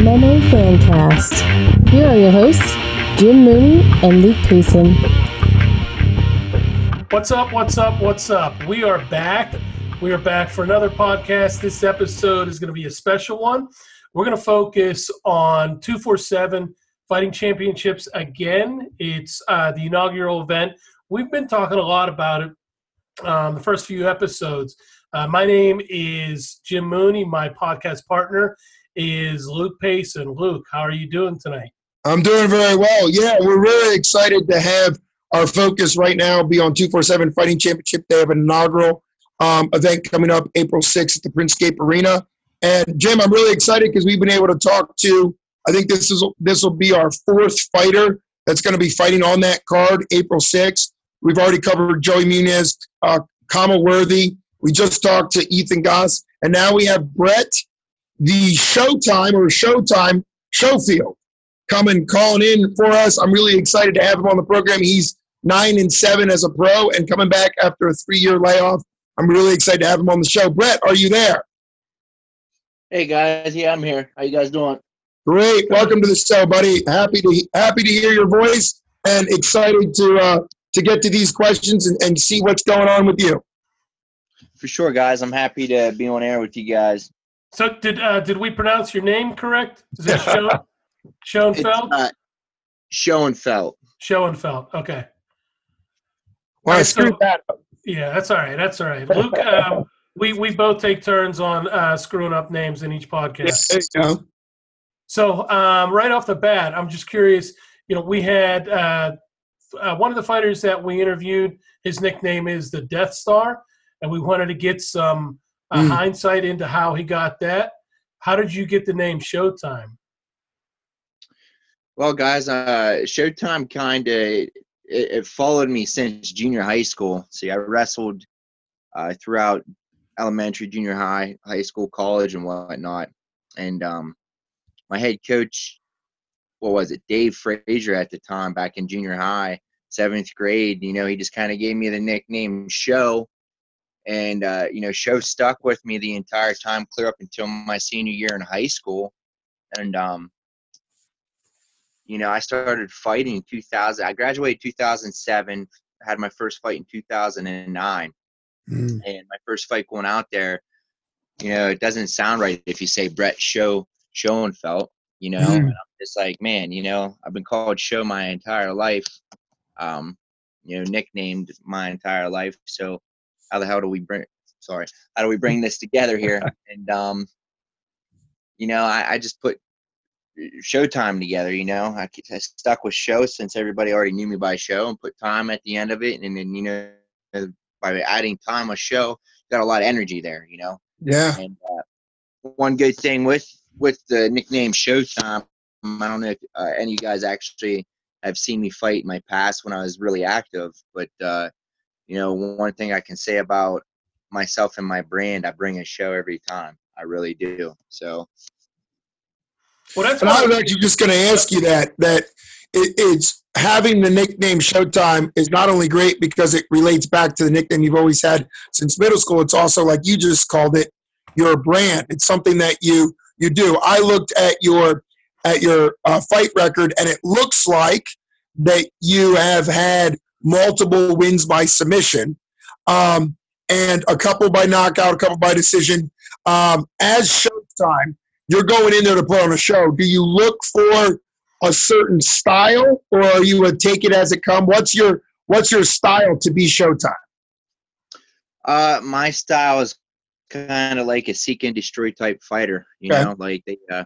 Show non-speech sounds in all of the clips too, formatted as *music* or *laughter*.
MMA Fancast. Here are your hosts, Jim Mooney and Luke Payson. What's up? What's up? What's up? We are back. We are back for another podcast. This episode is going to be a special one. We're going to focus on 247 Fighting Championships again. It's uh, the inaugural event. We've been talking a lot about it um, the first few episodes. Uh, my name is Jim Mooney. My podcast partner is Luke Payson. Luke, how are you doing tonight? I'm doing very well. Yeah, we're really excited to have our focus right now be on 247 Fighting Championship. They have an inaugural um, event coming up April 6th at the Printscape Arena. And Jim, I'm really excited because we've been able to talk to. I think this is this will be our fourth fighter that's going to be fighting on that card April 6th. We've already covered Joey Muniz, uh, Khama Worthy. We just talked to Ethan Goss, and now we have Brett, the Showtime or Showtime Showfield, coming calling in for us. I'm really excited to have him on the program. He's nine and seven as a pro, and coming back after a three-year layoff. I'm really excited to have him on the show. Brett, are you there? Hey guys, yeah, I'm here. How you guys doing? Great. Welcome to the show, buddy. Happy to happy to hear your voice and excited to uh, to get to these questions and, and see what's going on with you. For sure, guys. I'm happy to be on air with you guys. So, did uh, did we pronounce your name correct? Is it Show, *laughs* Schoenfeld? Uh, Schoenfeld. Schoenfeld. Okay. Well, I screwed so- that up. Yeah, that's all right. That's all right. Luke, um, we we both take turns on uh, screwing up names in each podcast. There you go. So um, right off the bat, I'm just curious. You know, we had uh, uh, one of the fighters that we interviewed. His nickname is the Death Star, and we wanted to get some uh, Mm. hindsight into how he got that. How did you get the name Showtime? Well, guys, uh, Showtime kind of it, it followed me since junior high school. See, I wrestled uh, throughout elementary, junior high, high school, college, and whatnot. And um, my head coach, what was it, Dave Frazier at the time, back in junior high, seventh grade. You know, he just kind of gave me the nickname Show, and uh, you know, Show stuck with me the entire time, clear up until my senior year in high school. And um, you know, I started fighting in 2000. I graduated 2007. Had my first fight in 2009, Mm. and my first fight going out there. You know, it doesn't sound right if you say Brett Show Schoenfeld. You know, and I'm just like, man, you know, I've been called Show my entire life. Um, you know, nicknamed my entire life. So, how the hell do we bring? Sorry, how do we bring this together here? *laughs* And um, you know, I, I just put Showtime together. You know, I, I stuck with show since everybody already knew me by show, and put time at the end of it, and then you know, by adding time a show, got a lot of energy there. You know, Yeah. and uh, one good thing with with the nickname Showtime, I don't know if uh, any of you guys actually have seen me fight in my past when I was really active, but uh, you know, one thing I can say about myself and my brand, I bring a show every time. I really do. So Well, that's And I why was actually just going to ask you that that it, it's having the nickname Showtime is not only great because it relates back to the nickname you've always had since middle school. It's also like you just called it your brand. It's something that you you do. I looked at your at your uh, fight record, and it looks like that you have had multiple wins by submission, um, and a couple by knockout, a couple by decision. Um, as Showtime, you're going in there to put on a show. Do you look for a certain style, or are you a take it as it come? What's your what's your style to be Showtime? Uh, my style is kind of like a seek and destroy type fighter. You Okay. know, like they, uh,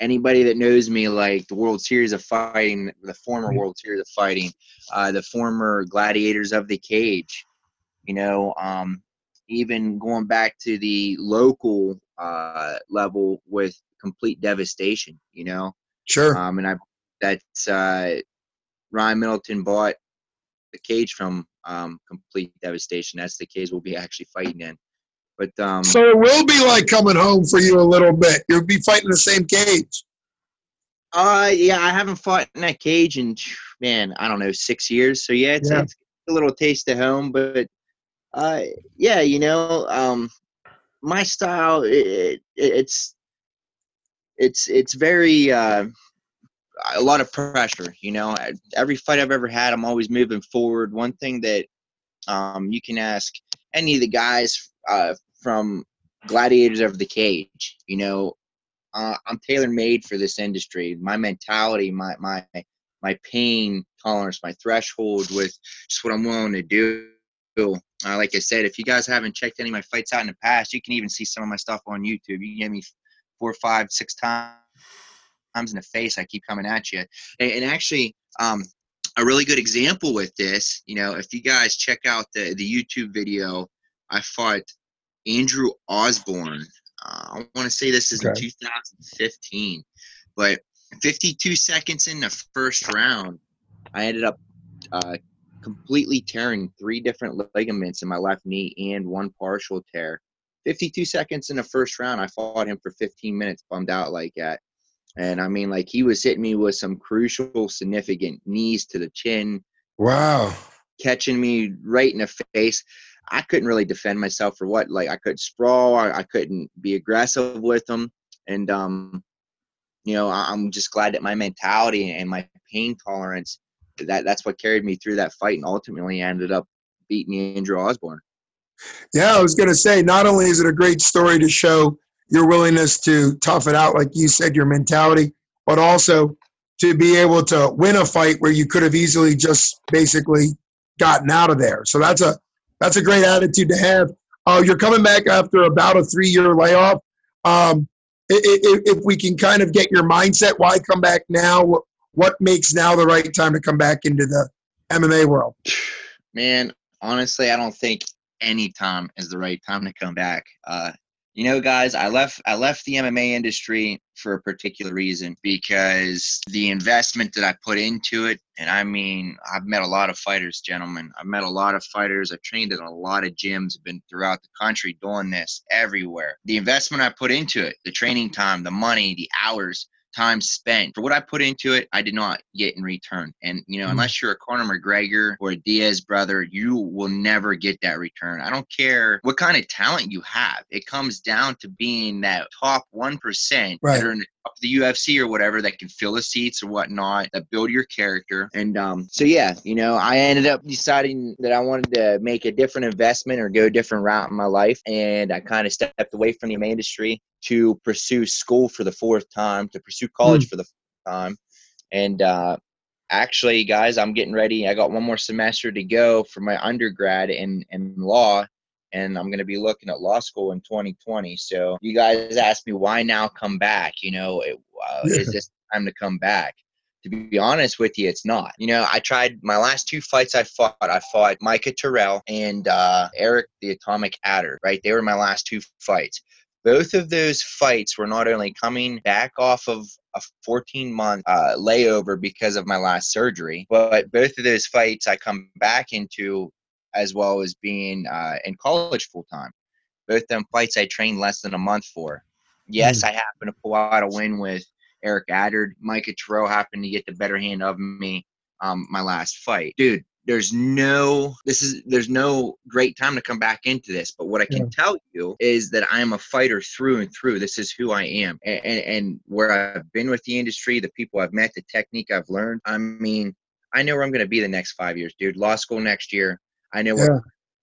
anybody that knows me, like the World Series of Fighting, the former Mhm. World Series of Fighting, uh, the former Gladiators of the Cage. You know, um, even going back to the local uh, level with complete devastation. You know, Sure. um, and I that's uh, Ryan Middleton bought the cage from um, Complete Devastation. That's the cage we'll be actually fighting in. But um, So it will be like coming home for you a little bit. You'll be fighting the same cage. Uh, yeah, I haven't fought in that cage in man, I don't know, six years. So yeah, it's, Yeah. it's a little taste of home. But uh, yeah, you know, um, my style, it, it, it's it's it's very uh, a lot of pressure. You know, every fight I've ever had, I'm always moving forward. One thing that um, you can ask any of the guys uh, from Gladiators of the Cage. You know, uh, I'm tailor made for this industry. My mentality, my my my pain tolerance, my threshold with just what I'm willing to do. Uh, like I said, if you guys haven't checked any of my fights out in the past, you can even see some of my stuff on YouTube. You get me four, five, six times times in the face. I keep coming at you. And, and actually, um, a really good example with this, you know, if you guys check out the the YouTube video, I fought Andrew Osborne. Uh, I want to say this is Okay. in 2015, but 52 seconds in the first round, I ended up uh, completely tearing three different ligaments in my left knee and one partial tear. 52 seconds in the first round, I fought him for 15 minutes, bummed out like that. And I mean, like he was hitting me with some crucial, significant knees to the chin, Wow. catching me right in the face. I couldn't really defend myself for what, like I could sprawl, I, I couldn't be aggressive with them, and um, you know, I, I'm just glad that my mentality and my pain tolerance that that's what carried me through that fight, and ultimately ended up beating Andrew Osborne. Yeah, I was to say, not only is it a great story to show your willingness to tough it out, like you said, your mentality, but also to be able to win a fight where you could have easily just basically gotten out of there. So that's a that's a great attitude to have. Uh, you're coming back after about a three year layoff. Um, i- i- i- if we can kind of get your mindset, why come back now? What, what makes now the right time to come back into the MMA world? Man, honestly, I don't think any time is the right time to come back. Uh, you know, guys, I left I left the MMA industry for a particular reason because the investment that I put into it, and I mean, I've met a lot of fighters, gentlemen. I've met a lot of fighters. I've trained in a lot of gyms, been throughout the country doing this everywhere. The investment I put into it, the training time, the money, the hours, time spent for what I put into it, I did not get in return. And you know, Mm. unless you're a Conor McGregor or a Diaz brother, you will never get that return. I don't care what kind of talent you have. It comes down to being that top one percent Right. that are in the top of the UFC or whatever that can fill the seats or whatnot, that build your character. And um, so yeah, you know, I ended up deciding that I wanted to make a different investment or go a different route in my life, and I kind of stepped away from the industry to pursue school for the fourth time, to pursue college for the fourth time. And uh, actually, guys, I'm getting ready. I got one more semester to go for my undergrad in, in law, and I'm going to be looking at law school in 2020. So you guys asked me why now come back? You know, it, uh, Yeah. is this time to come back? To be honest with you, it's not. You know, I tried my last two fights I fought. I fought Micah Terrell and uh, Eric the Atomic Adder, right? They were my last two fights both of those fights were not only coming back off of a 14 month uh, layover because of my last surgery, but both of those fights I come back into as well as being uh, in college full time. Both them fights I trained less than a month for. Yes, I happened to pull out a win with Eric Addard. Micah Terrell happened to get the better hand of me um, my last fight. Dude, there's no this is there's no great time to come back into this but what i can tell you is that i am a fighter through and through. This is who i am. And, and and where i've been with the industry the people i've met the technique i've learned i mean i know where i'm going to be the next five years dude. Law school next year. I know Yeah.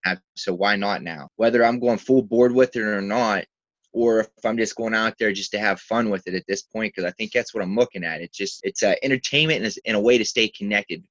I have, so why not now? Whether i'm going full board with it or not or if I'm just going out there just to have fun with it at this point, because I think that's what I'm looking at. It's just it's uh, entertainment and, it's- and a way to stay connected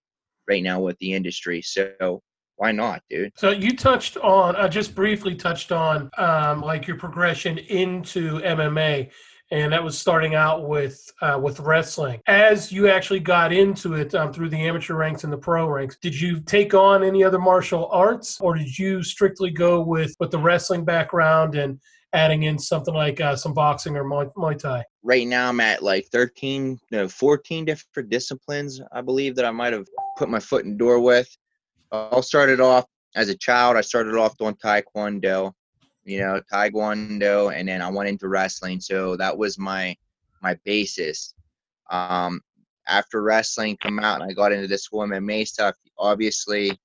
right now with the industry. So why not, dude? So you touched on, I just briefly touched on, um, like your progression into MMA, and that was starting out with uh, with wrestling. As you actually got into it um, through the amateur ranks and the pro ranks, did you take on any other martial arts, or did you strictly go with with the wrestling background and adding in something like uh, some boxing or Muay, Muay Thai? Right now, I'm at like 13, no, 14 different disciplines. I believe that I might have put my foot in the door with. I started off as a child. I started off doing Taekwondo, you know, Taekwondo, and then I went into wrestling. So that was my my basis. Um, after wrestling come out and I got into this whole MMA stuff, obviously,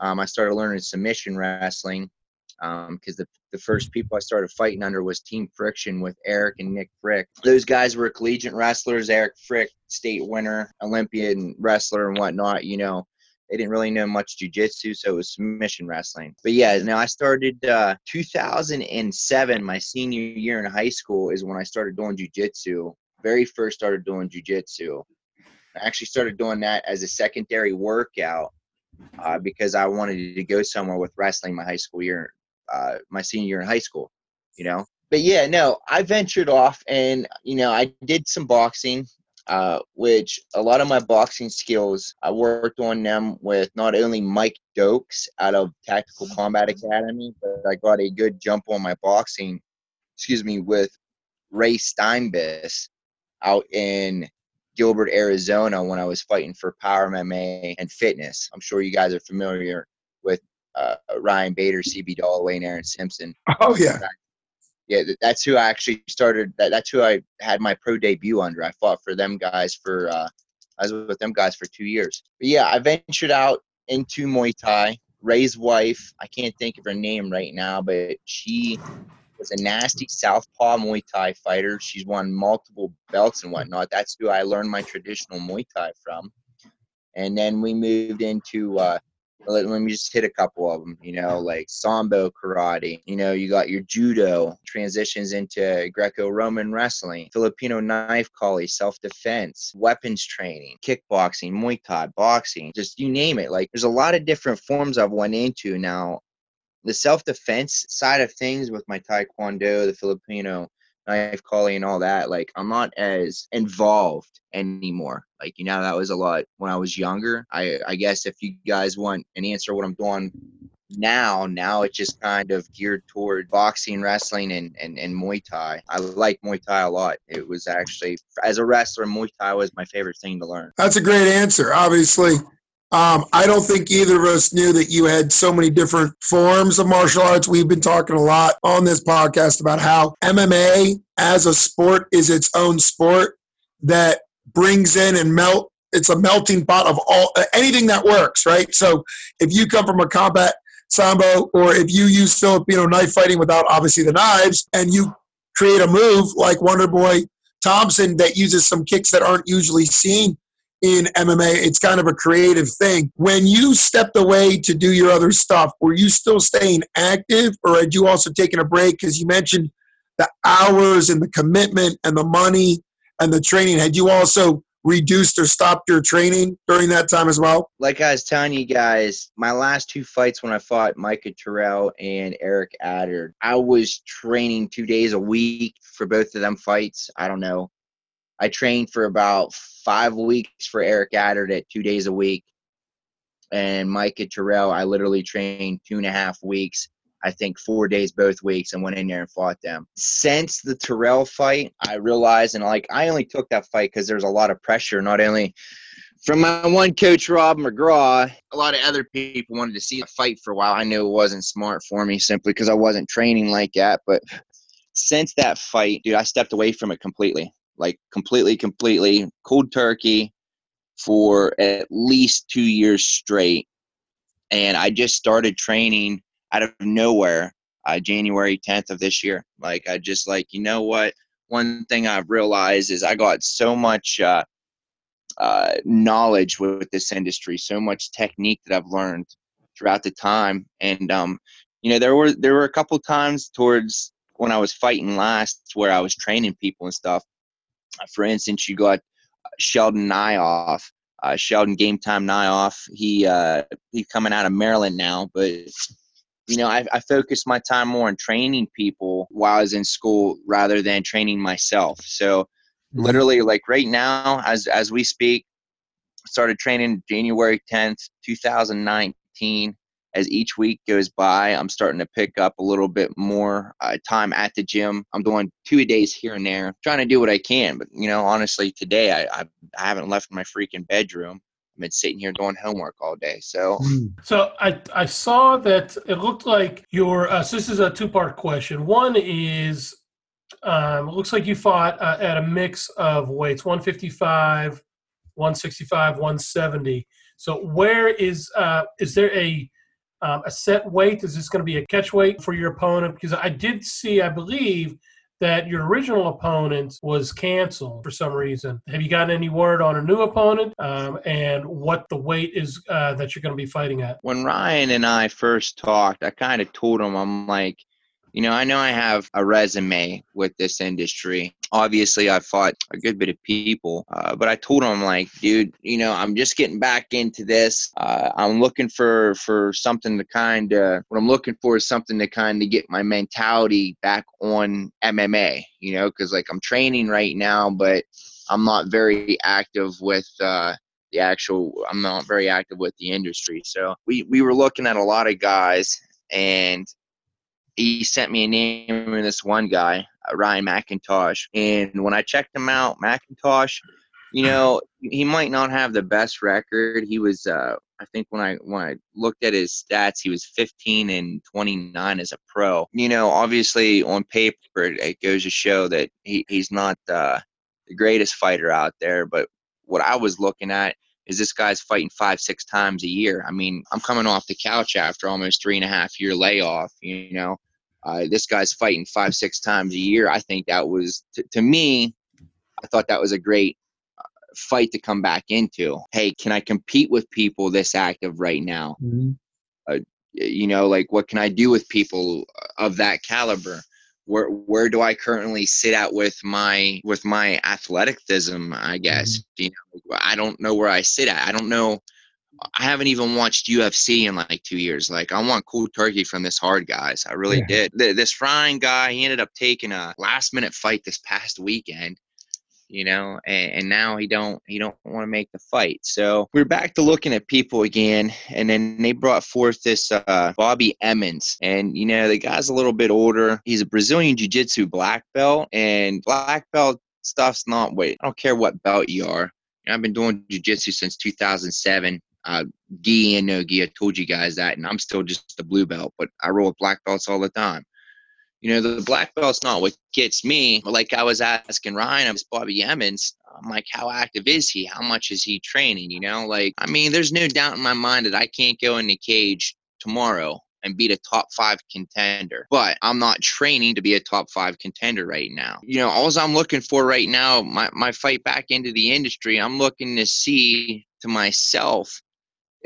um, I started learning submission wrestling because um, the, the first people I started fighting under was Team Friction with Eric and Nick Frick. Those guys were collegiate wrestlers. Eric Frick, state winner, Olympian wrestler, and whatnot. You know, they didn't really know much jujitsu, so it was submission wrestling. But yeah, now I started uh, 2007, my senior year in high school, is when I started doing jujitsu. Very first started doing jujitsu. I actually started doing that as a secondary workout uh, because I wanted to go somewhere with wrestling my high school year, uh, my senior year in high school, you know. But yeah, no, I ventured off and you know I did some boxing, uh, which a lot of my boxing skills I worked on them with not only Mike Dokes out of Tactical Combat Academy, but I got a good jump on my boxing, excuse me, with Ray Steinbeiss out in Gilbert, Arizona, when I was fighting for Power MMA and Fitness. I'm sure you guys are familiar uh, Ryan Bader, CB Dollaway, and Aaron Simpson. Oh yeah, yeah. That's who I actually started. That, that's who I had my pro debut under. I fought for them guys for. Uh, I was with them guys for two years. But yeah, I ventured out into Muay Thai. Ray's wife, I can't think of her name right now, but she was a nasty southpaw Muay Thai fighter. She's won multiple belts and whatnot. That's who I learned my traditional Muay Thai from. And then we moved into, uh, let, let me just hit a couple of them, you know, like Sambo karate. You know, you got your judo, transitions into Greco Roman wrestling, Filipino knife calling, self defense, weapons training, kickboxing, Muay Thai, boxing, just you name it. Like, there's a lot of different forms I've went into now the self defense side of things with my taekwondo, the Filipino knife calling and all that, like I'm not as involved anymore. Like you know, that was a lot when I was younger. I I guess if you guys want an answer what I'm doing now, now it's just kind of geared toward boxing, wrestling, and, and, and Muay Thai. I like Muay Thai a lot. It was actually, as a wrestler, Muay Thai was my favorite thing to learn. That's a great answer. Obviously, um, I don't think either of us knew that you had so many different forms of martial arts. We've been talking a lot on this podcast about how MMA as a sport is its own sport that brings in and melt. It's a melting pot of all anything that works, right? So if you come from a combat sambo, or if you use Filipino knife fighting without obviously the knives, and you create a move like Wonder Boy Thompson that uses some kicks that aren't usually seen in MMA. It's kind of a creative thing. When you stepped away to do your other stuff, were you still staying active or had you also taken a break? Because you mentioned the hours and the commitment and the money and the training. Had you also reduced or stopped your training during that time as well? Like I was telling you guys, my last two fights when I fought Micah Terrell and Eric Adder, I was training two days a week for both of them fights. I don't know. I trained for about five weeks for Eric Adder at two days a week. And Micah Terrell, I literally trained two and a half weeks. I think four days both weeks and went in there and fought them. Since the Terrell fight, I realized and like I only took that fight because there's a lot of pressure, not only from my one coach Rob McGraw, a lot of other people wanted to see the fight for a while. I knew it wasn't smart for me simply because I wasn't training like that. But since that fight, dude, I stepped away from it completely like completely, completely cold turkey for at least two years straight. And I just started training out of nowhere, uh, January 10th of this year. Like, I just like, you know what? One thing I've realized is I got so much uh, uh, knowledge with this industry, so much technique that I've learned throughout the time. And, um, you know, there were, there were a couple times towards when I was fighting last where I was training people and stuff for instance, you got Sheldon Nyoff, uh, Sheldon Game Time Nyoff. He uh, he's coming out of Maryland now, but you know, I, I focused my time more on training people while I was in school rather than training myself. So, mm-hmm. literally, like right now, as as we speak, started training January tenth, two thousand nineteen. As each week goes by, I'm starting to pick up a little bit more uh, time at the gym. I'm doing two days here and there, trying to do what I can. But you know, honestly, today I I, haven't left my freaking bedroom. I've been sitting here doing homework all day. So So I I saw that it looked like your uh, so this is a two part question. One is um, it looks like you fought uh, at a mix of weights 155, 165, 170. So where is uh, is there a um, a set weight? Is this going to be a catch weight for your opponent? Because I did see, I believe that your original opponent was canceled for some reason. Have you gotten any word on a new opponent um, and what the weight is uh, that you're going to be fighting at? when Ryan and I first talked, I kind of told him, I'm like, you know, I know I have a resume with this industry. Obviously, I fought a good bit of people, uh, but I told them like, dude, you know, I'm just getting back into this. Uh, I'm looking for for something to kind of. What I'm looking for is something to kind of get my mentality back on MMA. You know, because like I'm training right now, but I'm not very active with. Uh, the actual I'm not very active with the industry. So we, we were looking at a lot of guys and he sent me a name of this one guy, uh, Ryan McIntosh. And when I checked him out, McIntosh, you *laughs* know, he might not have the best record. He was uh I think when I when I looked at his stats, he was 15 and 29 as a pro. You know, obviously on paper it, it goes to show that he, he's not uh, the greatest fighter out there, but what I was looking at is this guy's fighting five, six times a year. I mean, I'm coming off the couch after almost three and a half year layoff. You know, uh, this guy's fighting five, six times a year. I think that was to, to me. I thought that was a great uh, fight to come back into. Hey, can I compete with people this active right now? you know like what can i do with people of that caliber where where do i currently sit at with my with my athleticism i guess you know i don't know where i sit at i don't know i haven't even watched ufc in like two years like i want cool turkey from this hard guys i really Yeah. did. Th- this ryan guy he ended up taking a last minute fight this past weekend you know and, and now he don't he don't want to make the fight. So we're back to looking at people again and then they brought forth this uh bobby emmons and you know the guy's a little bit older. He's a brazilian jiu-jitsu black belt and black belt stuff's not wait i don't care what belt you are. I've been doing jiu-jitsu since 2007 uh, gi and no gi. I told you guys that, and I'm still just a blue belt, but I roll with black belts all the time. You know, the black belt's not what gets me. Like I was asking Ryan, I was Bobby Emmons. I'm like, how active is he? How much is he training? You know, like, I mean, there's no doubt in my mind that I can't go in the cage tomorrow and beat a top five contender. But I'm not training to be a top five contender right now. You know, all I'm looking for right now, my, my fight back into the industry, I'm looking to see to myself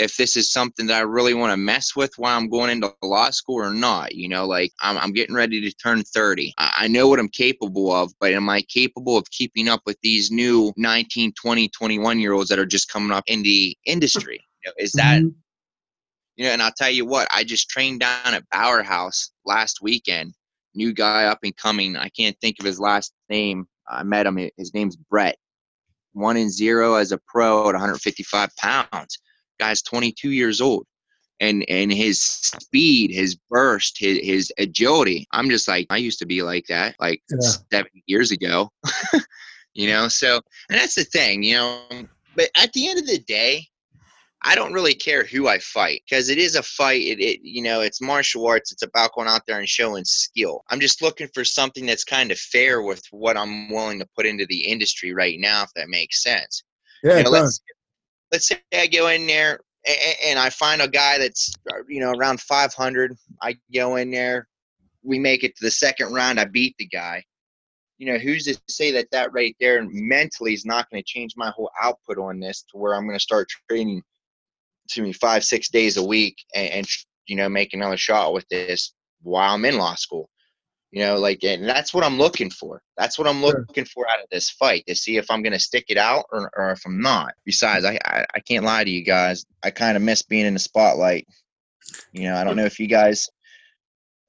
if this is something that I really want to mess with while I'm going into law school or not. You know, like I'm, I'm getting ready to turn 30. I, I know what I'm capable of, but am I capable of keeping up with these new 19, 20, 21 year olds that are just coming up in the industry? You know, is that, Mhm. you know, and I'll tell you what, I just trained down at Bauer House last weekend. New guy up and coming. I can't think of his last name. I met him. His name's Brett. One and zero as a pro at 155 pounds. Guy's 22 years old. And, and his speed, his burst, his, his agility. I'm just like, I used to be like that, like Yeah. seven years ago. *laughs* you know, so, and that's the thing, you know, but at the end of the day, I don't really care who I fight because it is a fight. It, it, you know, it's martial arts. It's about going out there and showing skill. I'm just looking for something that's kind of fair with what I'm willing to put into the industry right now, if that makes sense. Yeah, You it know, does. let's let's say I go in there and, I find a guy that's uh, you know around 500. I go in there, we make it to the second round. I beat the guy. You know, who's to say that that right there mentally is not going to change my whole output on this to where I'm going to start training to me five six days a week and, and you know make another shot with this while I'm in law school. You know, like, and that's what I'm looking for. That's what I'm Sure. looking for out of this fight to see if I'm going to stick it out or, or if I'm not. Besides, I, I, I can't lie to you guys. I kind of miss being in the spotlight. You know, I don't know if you guys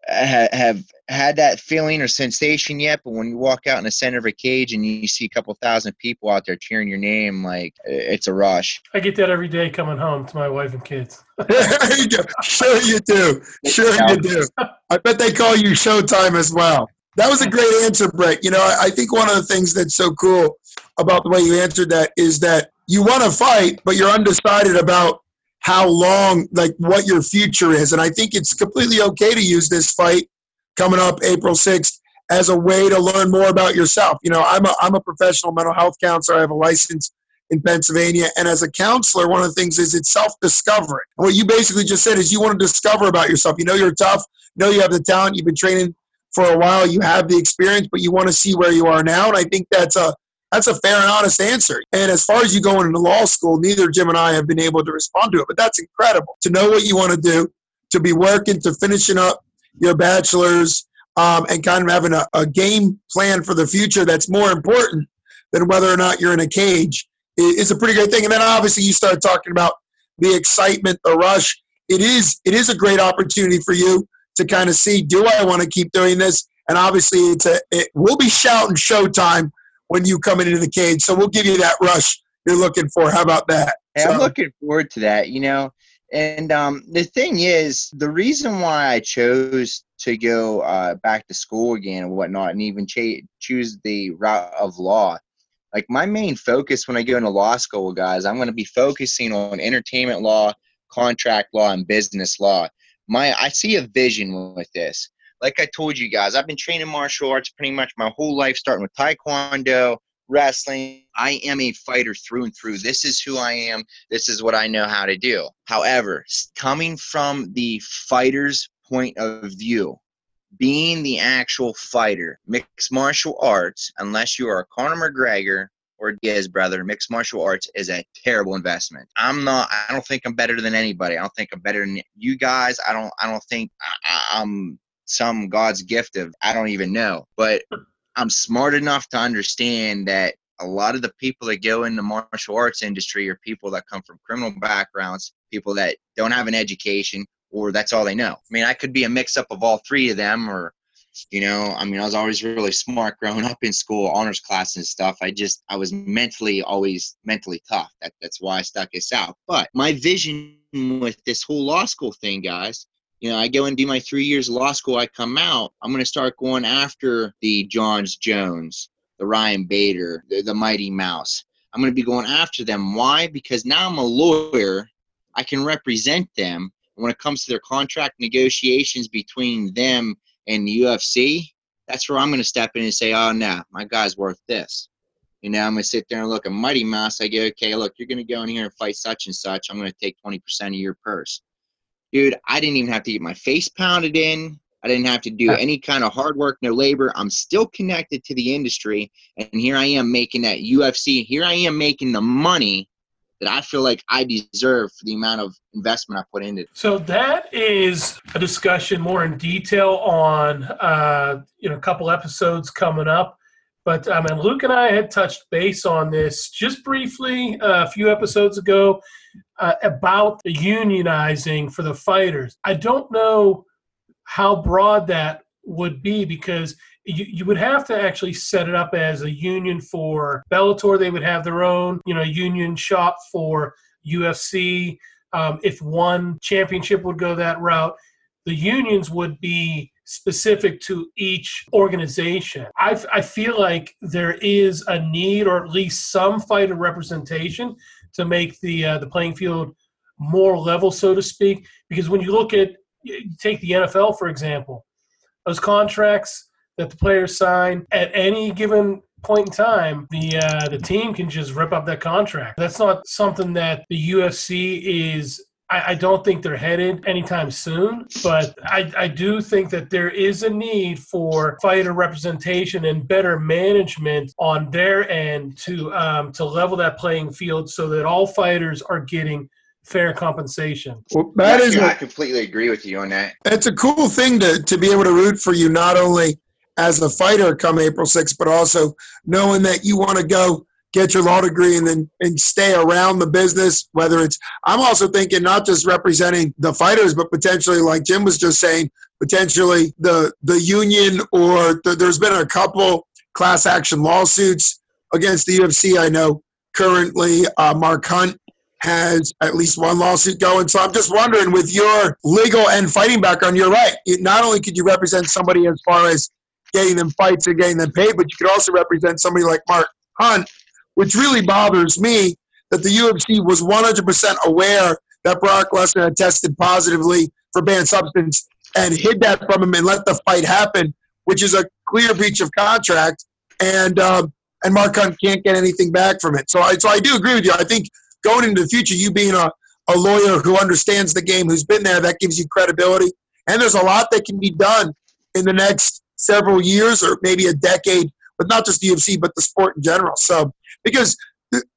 ha- have had that feeling or sensation yet, but when you walk out in the center of a cage and you see a couple thousand people out there cheering your name, like it's a rush. I get that every day coming home to my wife and kids. *laughs* you sure you do. Sure you do. I bet they call you Showtime as well. That was a great answer, Brett. You know, I, I think one of the things that's so cool about the way you answered that is that you want to fight, but you're undecided about how long, like what your future is. And I think it's completely okay to use this fight coming up April 6th as a way to learn more about yourself. You know, I'm a, I'm a professional mental health counselor. I have a license in Pennsylvania. And as a counselor, one of the things is it's self discovery. What you basically just said is you want to discover about yourself. You know you're tough, know you have the talent, you've been training for a while, you have the experience, but you want to see where you are now. And I think that's a that's a fair and honest answer. And as far as you going into law school, neither Jim and I have been able to respond to it. But that's incredible to know what you want to do, to be working, to finishing up your bachelor's, um, and kind of having a, a game plan for the future that's more important than whether or not you're in a cage is a pretty great thing. And then obviously you start talking about the excitement, the rush. It is it is a great opportunity for you to kind of see do I want to keep doing this? And obviously it's a it will be shouting showtime when you come into the cage. So we'll give you that rush you're looking for. How about that? So, I'm looking forward to that. You know, and um, the thing is, the reason why I chose to go uh, back to school again and whatnot, and even ch- choose the route of law, like my main focus when I go into law school, guys, I'm going to be focusing on entertainment law, contract law, and business law. My I see a vision with this. Like I told you guys, I've been training martial arts pretty much my whole life, starting with taekwondo, wrestling. I am a fighter through and through. This is who I am. This is what I know how to do. However, coming from the fighter's point of view, being the actual fighter, mixed martial arts, unless you are Conor McGregor or Diaz brother, mixed martial arts is a terrible investment. I'm not. I don't think I'm better than anybody. I don't think I'm better than you guys. I don't. I don't think I, I'm some God's gift of I don't even know. But I'm smart enough to understand that a lot of the people that go in the martial arts industry are people that come from criminal backgrounds, people that don't have an education, or that's all they know. I mean, I could be a mix up of all three of them, or you know, I mean, I was always really smart growing *laughs* up in school, honors class and stuff. I just, I was mentally always mentally tough. That, that's why I stuck this out. But my vision with this whole law school thing, guys, you know, I go and do my three years of law school. I come out. I'm going to start going after the Johns Jones, the Ryan Bader, the, the Mighty Mouse. I'm going to be going after them. Why? Because now I'm a lawyer. I can represent them when it comes to their contract negotiations between them and the UFC, that's where I'm going to step in and say, oh, no, my guy's worth this. You know, I'm going to sit there and look at Mighty Mouse. I go, okay, look, you're going to go in here and fight such and such. I'm going to take 20% of your purse. Dude, I didn't even have to get my face pounded in. I didn't have to do any kind of hard work, no labor. I'm still connected to the industry. And here I am making that UFC. Here I am making the money that I feel like I deserve for the amount of investment I put into it. So that is a discussion more in detail on uh, you know a couple episodes coming up. But I mean, Luke and I had touched base on this just briefly uh, a few episodes ago uh, about unionizing for the fighters. I don't know how broad that would be because you, you would have to actually set it up as a union for Bellator. They would have their own, you know, union shop for UFC. Um, if one championship would go that route, the unions would be specific to each organization. I, I feel like there is a need, or at least some fighter representation, to make the uh, the playing field more level, so to speak. Because when you look at, take the NFL for example, those contracts that the players sign at any given point in time, the uh, the team can just rip up that contract. That's not something that the UFC is. I, I don't think they're headed anytime soon, but I, I do think that there is a need for fighter representation and better management on their end to um, to level that playing field so that all fighters are getting fair compensation. Well, that Yeah, is I a, completely agree with you on that. it's a cool thing to, to be able to root for you, not only as a fighter come April 6th, but also knowing that you want to go get your law degree and then and stay around the business. Whether it's, I'm also thinking not just representing the fighters, but potentially, like Jim was just saying, potentially the the union or the, there's been a couple class action lawsuits against the UFC. I know currently uh, Mark Hunt has at least one lawsuit going. So I'm just wondering, with your legal and fighting background, you're right. You, not only could you represent somebody as far as getting them fights and getting them paid, but you could also represent somebody like Mark Hunt, which really bothers me that the UFC was 100% aware that Brock Lesnar had tested positively for banned substance and hid that from him and let the fight happen, which is a clear breach of contract. And um, and Mark Hunt can't get anything back from it. So I so I do agree with you. I think going into the future, you being a, a lawyer who understands the game, who's been there, that gives you credibility. And there's a lot that can be done in the next several years or maybe a decade, but not just the UFC, but the sport in general. So, because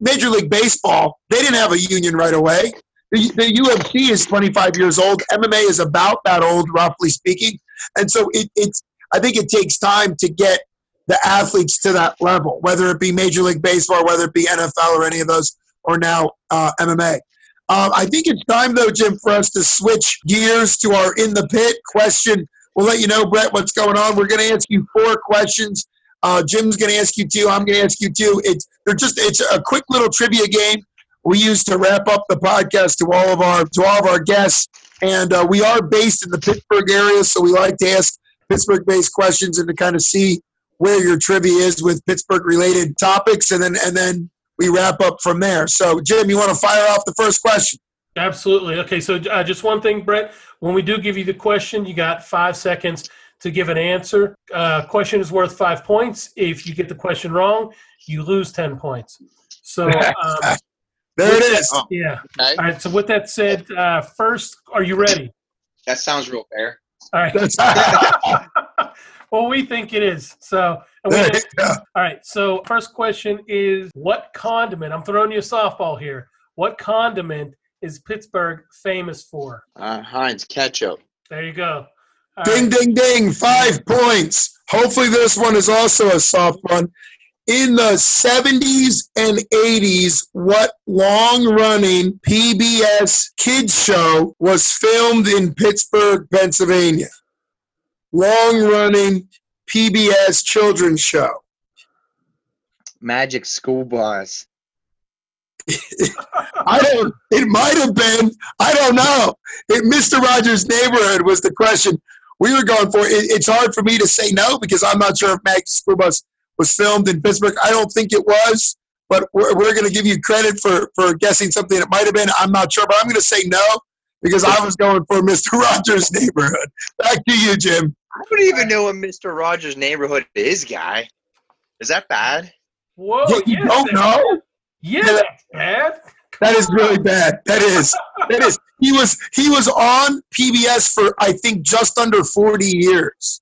Major League Baseball, they didn't have a union right away. The, the UFC is 25 years old. MMA is about that old, roughly speaking. And so it, it's, I think it takes time to get the athletes to that level, whether it be Major League Baseball, whether it be NFL or any of those or now uh, MMA. Um, I think it's time, though, Jim, for us to switch gears to our in the pit question. We'll let you know, Brett, what's going on. We're going to ask you four questions. Uh, Jim's going to ask you two. I'm going to ask you two. It's they're just it's a quick little trivia game we use to wrap up the podcast to all of our to all of our guests. And uh, we are based in the Pittsburgh area, so we like to ask Pittsburgh-based questions and to kind of see where your trivia is with Pittsburgh-related topics, and then and then we wrap up from there. So, Jim, you want to fire off the first question? Absolutely. Okay, so uh, just one thing, Brett. When we do give you the question, you got five seconds to give an answer. Uh, question is worth five points. If you get the question wrong, you lose 10 points. So, *laughs* um, there it is. Yeah. okay. All right, so with that said, uh, first, are you ready? That sounds real fair. All right. *laughs* *laughs* Well, we think it is. So, we there you just- go. all right. So, first question is what condiment? I'm throwing you a softball here. What condiment is Pittsburgh famous for? Uh, Heinz ketchup. There you go. All Ding, right. ding, ding. Five points. Hopefully, this one is also a soft one. In the 70s and 80s, what long running PBS kids show was filmed in Pittsburgh, Pennsylvania? Long running PBS children's show. Magic School Bus. *laughs* I don't, it might have been, I don't know. It, Mr. Rogers' Neighborhood was the question we were going for. It, it's hard for me to say no because I'm not sure if Magic School Bus was filmed in Pittsburgh. I don't think it was, but we're, we're going to give you credit for, for guessing something it might have been. I'm not sure, but I'm going to say no because I was going for Mr. *laughs* Rogers' Neighborhood. Back to you, Jim. I don't even know what Mr. Rogers' neighborhood is, guy. Is that bad? Whoa. you you yes, don't that's- know? Yeah, that's bad. That is really bad. That is. That is. He was he was on PBS for I think just under 40 years.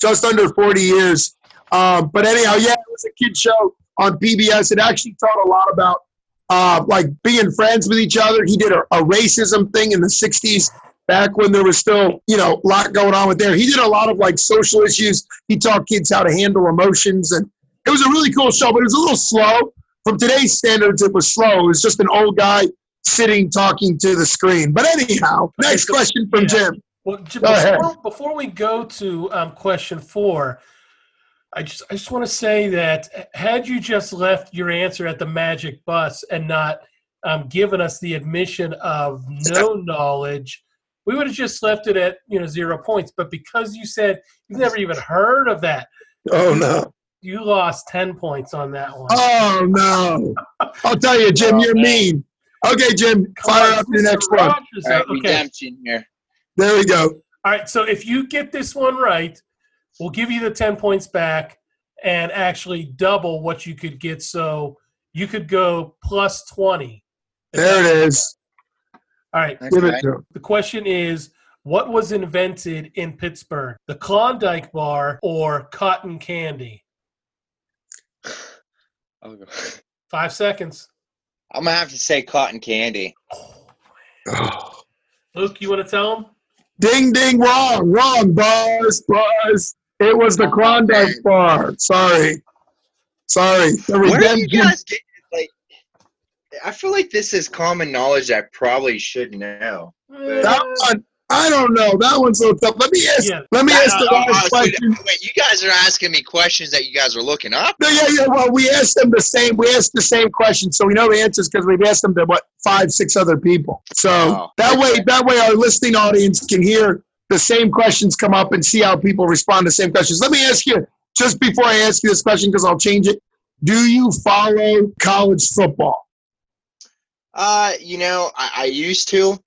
Just under 40 years. Um, but anyhow, yeah, it was a kid show on PBS. It actually taught a lot about uh, like being friends with each other. He did a, a racism thing in the 60s back when there was still, you know, a lot going on with there. He did a lot of like social issues. He taught kids how to handle emotions and it was a really cool show, but it was a little slow from today's standards, it was slow. It was just an old guy sitting talking to the screen. But anyhow, next question from Jim. Well, Jim, before, before we go to um, question four, I just I just want to say that had you just left your answer at the magic bus and not um, given us the admission of no *laughs* knowledge, we would have just left it at you know zero points. But because you said you've never even heard of that, Oh no! you lost ten points on that one. Oh no! *laughs* I'll tell you, Jim, you're mean. Okay, Jim, fire up your Mr. next one. Rogers. All right, Okay. redemption here. There we go. All right, so if you get this one right, we'll give you the 10 points back and actually double what you could get. So you could go plus 20. There it is. All right, Give it Okay. to him. the question is what was invented in Pittsburgh? The Klondike bar or cotton candy? Five seconds. I'm gonna have to say cotton candy. Oh. Luke, you want to tell him? Ding, ding, wrong, wrong, buzz, buzz. It was the Klondike bar. Sorry. Sorry. The Where are you redemption. guys getting like? I feel like this is common knowledge I probably should know. That one, I don't know. That one's so tough. Let me ask. Yeah. Let me ask the Uh, uh, last question. wait, you guys are asking me questions that you guys are looking up. No, yeah, yeah. Well, we asked them the same. We asked the same question, so we know the answers because we've asked them to what five, six other people. So Oh, that way, that way, our listening audience can hear the same questions come up and see how people respond to the same questions. Let me ask you just before I ask you this question because I'll change it. Do you follow college football? Uh, you know, I, I used to.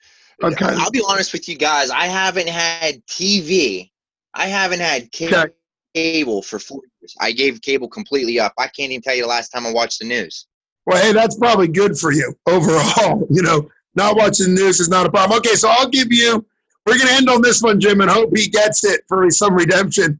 Okay. I'll be honest with you guys. I haven't had TV. I haven't had ca- Okay. cable for four years. I gave cable completely up. I can't even tell you the last time I watched the news. Well, hey, that's probably good for you overall. *laughs* You know, not watching the news is not a problem. Okay, so I'll give you. We're going to end on this one, Jim, and hope he gets it for some redemption.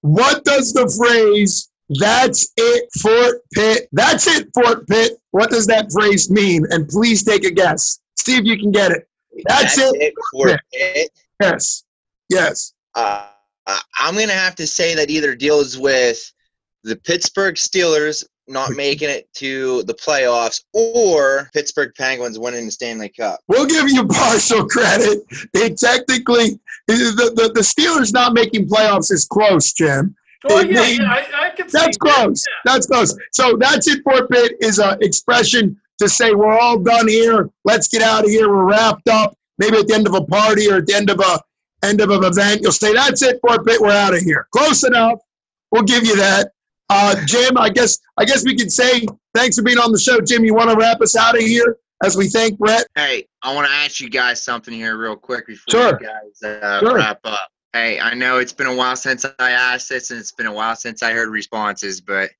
What does the phrase "That's it, Fort Pitt"? That's it, Fort Pitt. What does that phrase mean? And please take a guess. See if you can get it. That's it. for Yeah. it. Yes, yes. Uh, uh, I'm gonna have to say that either deals with the Pittsburgh Steelers not making it to the playoffs or Pittsburgh Penguins winning the Stanley Cup. We'll give you partial credit. It technically, the, the, the Steelers not making playoffs is close, Jim. Oh yeah, means- yeah, I, I can see That's that. close. That's close. So that's it for Pitt is an expression to say we're all done here. Let's get out of here. We're wrapped up. Maybe at the end of a party or at the end of a end of an event, you'll say that's it for Pitt. We're out of here. Close enough. We'll give you that. Uh, Jim, I guess I guess we can say thanks for being on the show. Jim, you want to wrap us out of here as we thank Brett? Hey, I want to ask you guys something here real quick before Sure. you guys uh, Sure. wrap up. Hey, I know it's been a while since I asked this, and it's been a while since I heard responses, but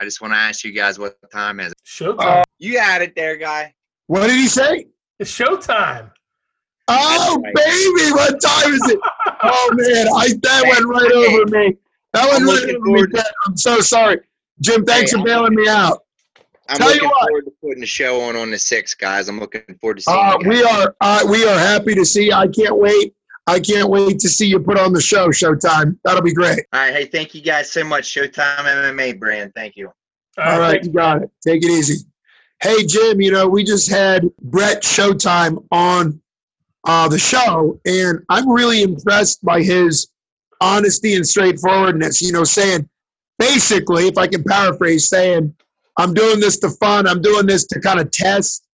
I just want to ask you guys what time is it? Showtime. You had it there, guy. What did he say? it's showtime. Oh, right. baby, what time is it? *laughs* Oh man, I that went right over me. That went I'm right looking forward to- I'm so sorry, Jim. Thanks Hey, for bailing me out. I'm Tell you looking what. forward to putting the show on on the sixth, guys. I'm looking forward to seeing Uh, you guys. we are uh, we are happy to see. You. I can't wait. I can't wait to see you put on the show. Showtime. That'll be great. All right, hey, thank you guys so much, Showtime MMA brand. Thank you. All right, thanks. you got it. Take it easy. Hey Jim, you know we just had Brett Showtime on uh, the show, and I'm really impressed by his honesty and straightforwardness. You know, saying basically, if I can paraphrase, saying I'm doing this to fun. I'm doing this to kind of test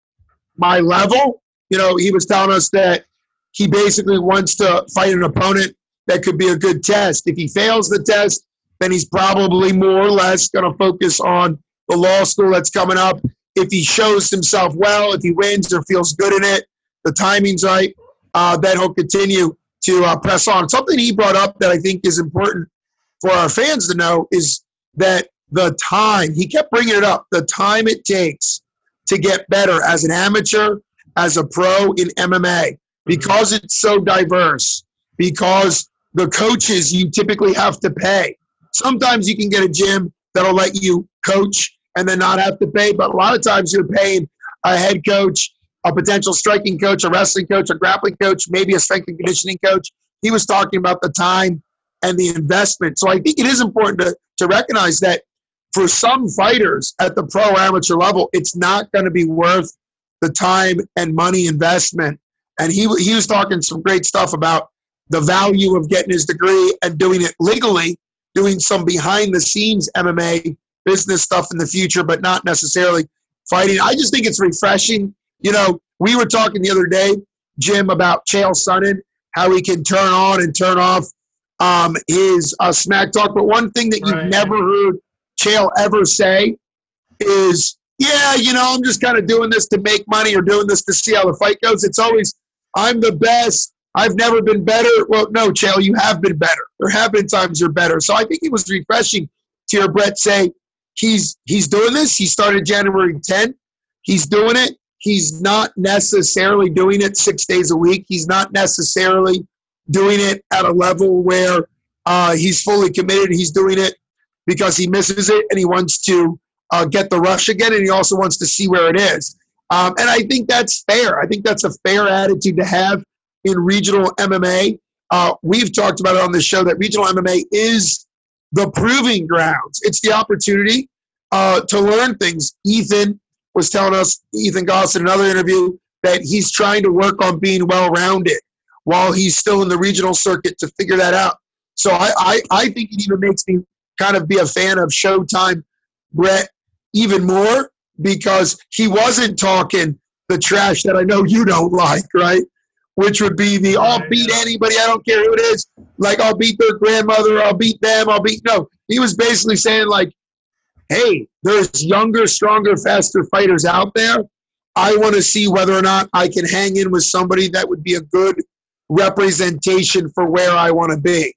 my level. You know, he was telling us that he basically wants to fight an opponent that could be a good test. If he fails the test, then he's probably more or less going to focus on the law school that's coming up. If he shows himself well, if he wins or feels good in it, the timing's right, uh, then he'll continue to uh, press on. Something he brought up that I think is important for our fans to know is that the time, he kept bringing it up, the time it takes to get better as an amateur, as a pro in MMA, because it's so diverse, because the coaches you typically have to pay. Sometimes you can get a gym that'll let you coach and then not have to pay, but a lot of times you're paying a head coach, a potential striking coach, a wrestling coach, a grappling coach, maybe a strength and conditioning coach. He was talking about the time and the investment. So I think it is important to, to recognize that for some fighters at the pro amateur level, it's not going to be worth the time and money investment. And he, he was talking some great stuff about the value of getting his degree and doing it legally, doing some behind the scenes MMA business stuff in the future, but not necessarily fighting. I just think it's refreshing. You know, we were talking the other day, Jim, about Chael Sonnen, how he can turn on and turn off um, his uh, smack talk. But one thing that you've never heard Chael ever say is, yeah, you know, I'm just kind of doing this to make money or doing this to see how the fight goes. It's always, I'm the best. I've never been better. Well, no, Chael, you have been better. There have been times you're better. So I think it was refreshing to hear Brett say he's he's doing this. He started January 10th. He's doing it. He's not necessarily doing it six days a week. He's not necessarily doing it at a level where uh, he's fully committed. He's doing it because he misses it and he wants to uh, get the rush again, and he also wants to see where it is. Um, and I think that's fair. I think that's a fair attitude to have in regional MMA. Uh, we've talked about it on the show that regional MMA is the proving grounds. It's the opportunity uh, to learn things. Ethan was telling us, Ethan Goss in another interview, that he's trying to work on being well rounded while he's still in the regional circuit to figure that out. So I, I, I think it even makes me kind of be a fan of Showtime Brett even more because he wasn't talking the trash that I know you don't like, right? Which would be the I'll beat anybody, I don't care who it is. Like I'll beat their grandmother, I'll beat them, I'll beat no. He was basically saying like, hey, there's younger, stronger, faster fighters out there. I want to see whether or not I can hang in with somebody that would be a good representation for where I want to be.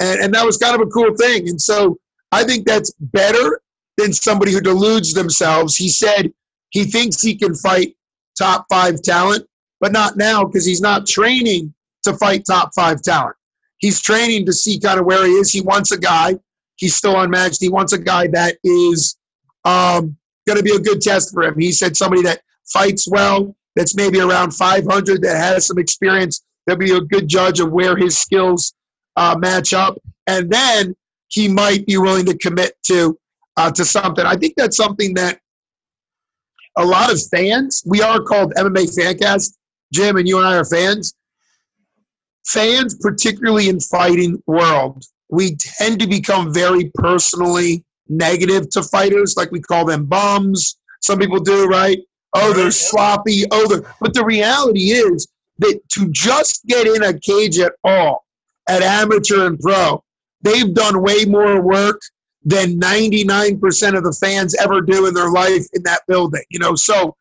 And, and that was kind of a cool thing. And so I think that's better than somebody who deludes themselves. He said he thinks he can fight top five talent, but not now because he's not training to fight top five talent. He's training to see kind of where he is. He wants a guy. He's still unmatched. He wants a guy that is um, going to be a good test for him. He said somebody that fights well, that's maybe around 500, that has some experience, that'll be a good judge of where his skills uh, match up. And then he might be willing to commit to uh, to something. I think that's something that a lot of fans, we are called MMA Fancast. Jim and you and I are fans. Fans, particularly in fighting world, we tend to become very personally negative to fighters, like we call them bums. Some people do, right? Oh, they're sloppy. Oh, they're. But the reality is that to just get in a cage at all, at amateur and pro, they've done way more work than 99% of the fans ever do in their life in that building. You know, so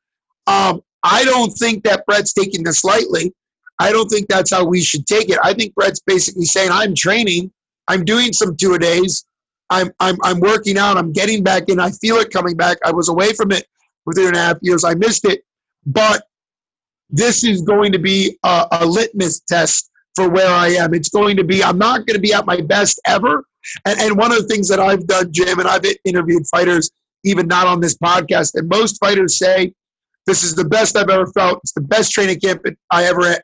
um, I don't think that Brett's taking this lightly. I don't think that's how we should take it. I think Brett's basically saying, I'm training, I'm doing some two a days, I'm, I'm, I'm working out, I'm getting back in, I feel it coming back. I was away from it for three and a half years, I missed it. But this is going to be a, a litmus test for where I am. It's going to be, I'm not going to be at my best ever. And, and one of the things that I've done, Jim, and I've interviewed fighters, even not on this podcast, and most fighters say, this is the best I've ever felt. It's the best training camp I ever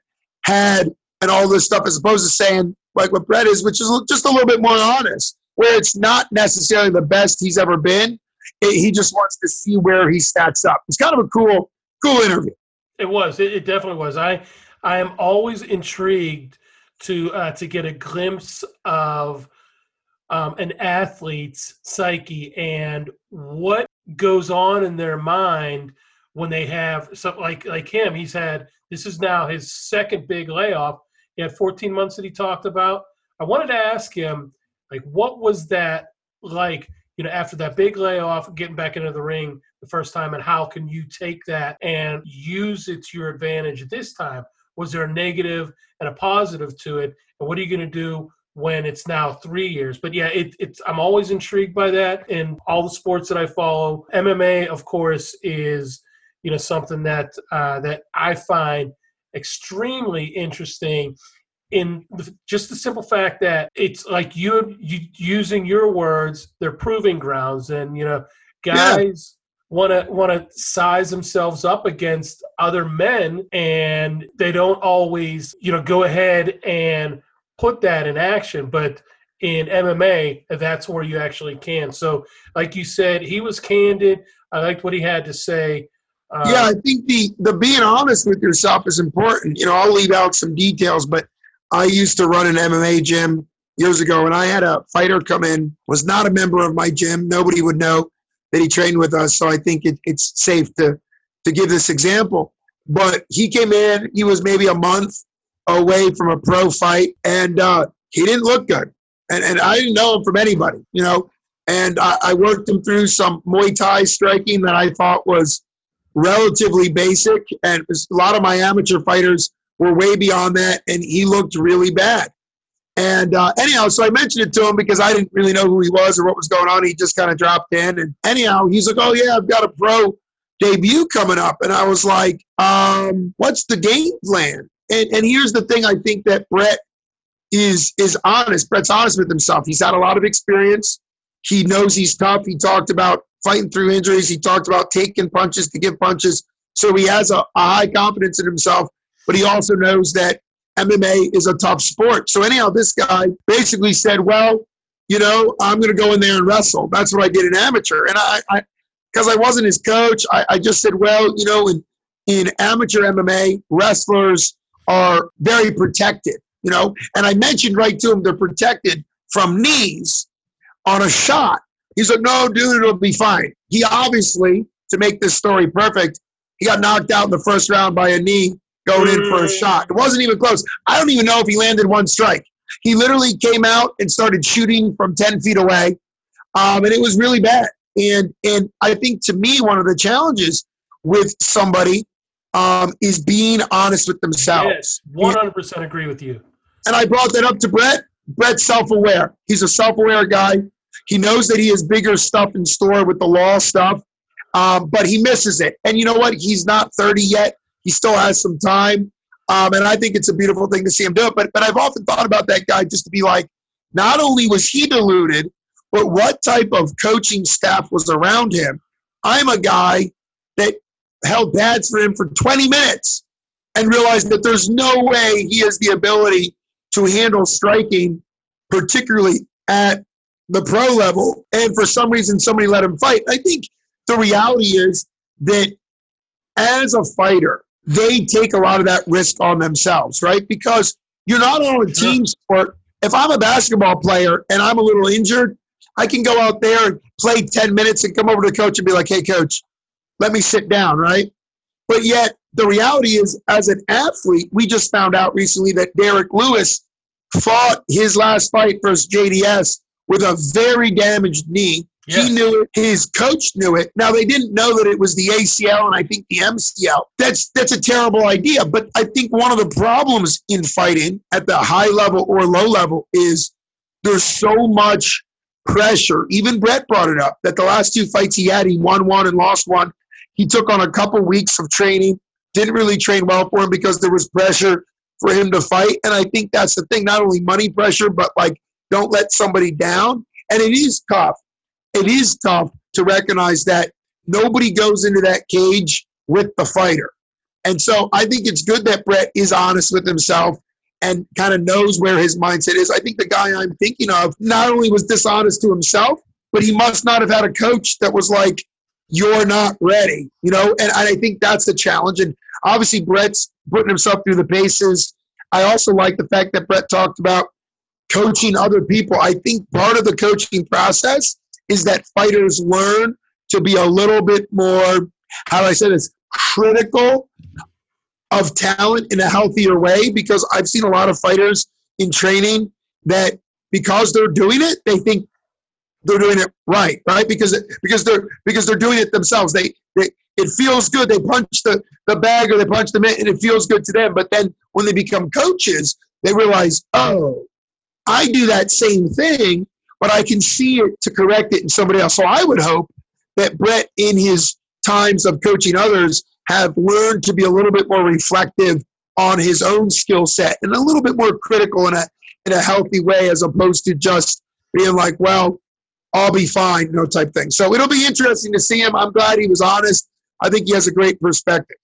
had, and all this stuff, as opposed to saying, like what Brett is, which is just a little bit more honest, where it's not necessarily the best he's ever been. It, he just wants to see where he stacks up. It's kind of a cool, cool interview. It was. It, it definitely was. I, I am always intrigued to uh, to get a glimpse of um, an athlete's psyche and what goes on in their mind when they have something like like him. He's had this is now his second big layoff. He had 14 months that he talked about. I wanted to ask him, like, what was that like? You know, after that big layoff, getting back into the ring the first time, and how can you take that and use it to your advantage this time? Was there a negative and a positive to it? And what are you going to do when it's now three years. But yeah, it, it's I'm always intrigued by that in all the sports that I follow. MMA, of course, is you know something that uh, that I find extremely interesting in the, just the simple fact that it's like you, you using your words they're proving grounds and you know guys want to want to size themselves up against other men and they don't always you know go ahead and put that in action. But in MMA, that's where you actually can. So, like you said, he was candid. I liked what he had to say. Um, yeah, I think the the being honest with yourself is important. You know, I'll leave out some details, but I used to run an MMA gym years ago, and I had a fighter come in, was not a member of my gym. Nobody would know that he trained with us, so I think it, it's safe to to give this example. But he came in, he was maybe a month away from a pro fight, and uh, he didn't look good. And, and I didn't know him from anybody, you know. And I, I worked him through some Muay Thai striking that I thought was relatively basic. And a lot of my amateur fighters were way beyond that, and he looked really bad. And uh, anyhow, so I mentioned it to him because I didn't really know who he was or what was going on. He just kind of dropped in. And anyhow, he's like, oh, yeah, I've got a pro debut coming up. And I was like, um, what's the game plan? And, and here's the thing I think that Brett is is honest. Brett's honest with himself. He's had a lot of experience. He knows he's tough. He talked about fighting through injuries. He talked about taking punches to give punches. So he has a, a high confidence in himself, but he also knows that MMA is a tough sport. So anyhow, this guy basically said, well, you know, I'm going to go in there and wrestle. That's what I did in amateur. And I, I because I wasn't his coach, I, I just said, well, you know, in, in amateur MMA, wrestlers are very protected, you know, and I mentioned right to him, they're protected from knees on a shot. He's said, no, dude, it'll be fine. He obviously, to make this story perfect, he got knocked out in the first round by a knee going in for a Mm. shot. It wasn't even close. I don't even know if he landed one strike. He literally came out and started shooting from 10 feet away. Um, and it was really bad. And, and I think to me, one of the challenges with somebody um, is being honest with themselves. Yes, 100% agree with you. And I brought that up to Brett. Brett's self aware. He's a self aware guy. He knows that he has bigger stuff in store with the law stuff, um, but he misses it. And you know what? He's not 30 yet. He still has some time. Um, and I think it's a beautiful thing to see him do it. But, but I've often thought about that guy just to be like, not only was he deluded, but what type of coaching staff was around him? I'm a guy that held pads for him for 20 minutes and realized that there's no way he has the ability to handle striking, particularly at the pro level. And for some reason, somebody let him fight. I think the reality is that as a fighter, they take a lot of that risk on themselves, right? Because you're not on a team sport. If I'm a basketball player and I'm a little injured, I can go out there and play 10 minutes and come over to the coach and be like, hey, coach, let me sit down, right? But yet, the reality is, as an athlete, we just found out recently that Derrick Lewis fought his last fight versus JDS with a very damaged knee. Yes. He knew it. His coach knew it. Now they didn't know that it was the ACL and I think the MCL. That's that's a terrible idea. But I think one of the problems in fighting at the high level or low level is there's so much pressure. Even Brett brought it up that the last two fights he had, he won one and lost one. He took on a couple weeks of training. Didn't really train well for him because there was pressure for him to fight. And I think that's the thing. Not only money pressure, but like don't let somebody down. And it is tough. It is tough to recognize that nobody goes into that cage with the fighter. And so I think it's good that Brett is honest with himself and kind of knows where his mindset is. I think the guy I'm thinking of not only was dishonest to himself, but he must not have had a coach that was like, you're not ready, you know? And I think that's the challenge. And obviously, Brett's putting himself through the paces. I also like the fact that Brett talked about coaching other people. I think part of the coaching process is that fighters learn to be a little bit more, how do I say this, critical of talent in a healthier way because I've seen a lot of fighters in training that because they're doing it, they think they're doing it right, right? Because because they're because they're doing it themselves. They, they it feels good. They punch the, the bag or they punch the mitt and it feels good to them. But then when they become coaches, they realize, oh, I do that same thing, but I can see it to correct it in somebody else. So I would hope that Brett, in his times of coaching others, have learned to be a little bit more reflective on his own skill set and a little bit more critical in a in a healthy way, as opposed to just being like, well, I'll be fine, you know, type thing. So it'll be interesting to see him. I'm glad he was honest. I think he has a great perspective.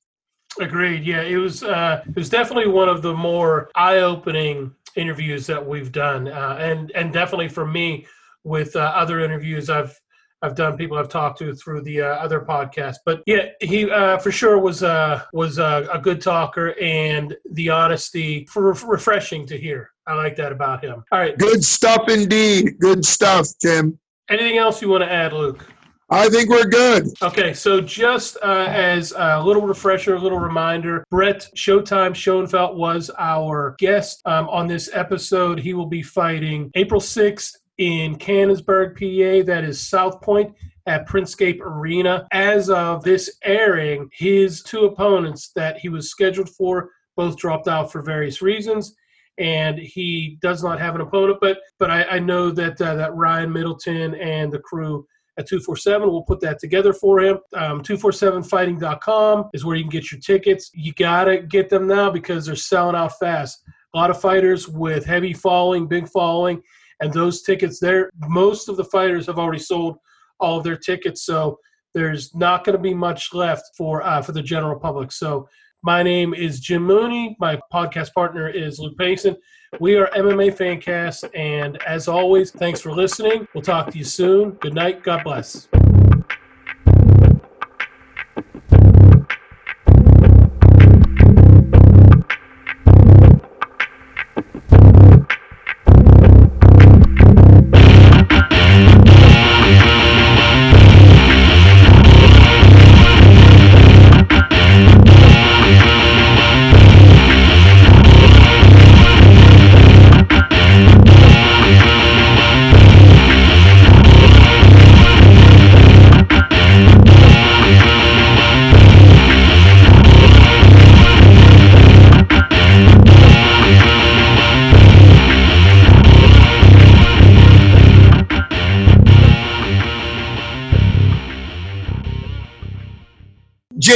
Agreed. Yeah, it was. Uh, it was definitely one of the more eye-opening interviews that we've done, uh, and and definitely for me with uh, other interviews I've I've done, people I've talked to through the uh, other podcasts. But yeah, he uh, for sure was uh, was uh, a good talker, and the honesty for refreshing to hear. I like that about him. All right, Good stuff indeed. Good stuff, Tim. anything else you want to add, Luke? I think we're good. Okay, so just uh, as a little refresher, a little reminder, Brett Showtime Schoenfeld was our guest um, on this episode. He will be fighting April 6th in Canonsburg, PA. That is Southpointe at Printscape Arena. As of this airing, his two opponents that he was scheduled for both dropped out for various reasons. And he does not have an opponent, but but I, I know that uh, that Ryan Middleton and the crew at 247. We'll put that together for him. Um, 247fighting.com is where you can get your tickets. You got to get them now because they're selling out fast. A lot of fighters with heavy following, big following, and those tickets there, most of the fighters have already sold all of their tickets. So there's not going to be much left for uh, for the general public. So My name is Jim Mooney. My podcast partner is Luke Payson. We are MMA Fancast, and as always, thanks for listening. We'll talk to you soon. Good night. God bless.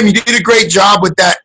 You did a great job with that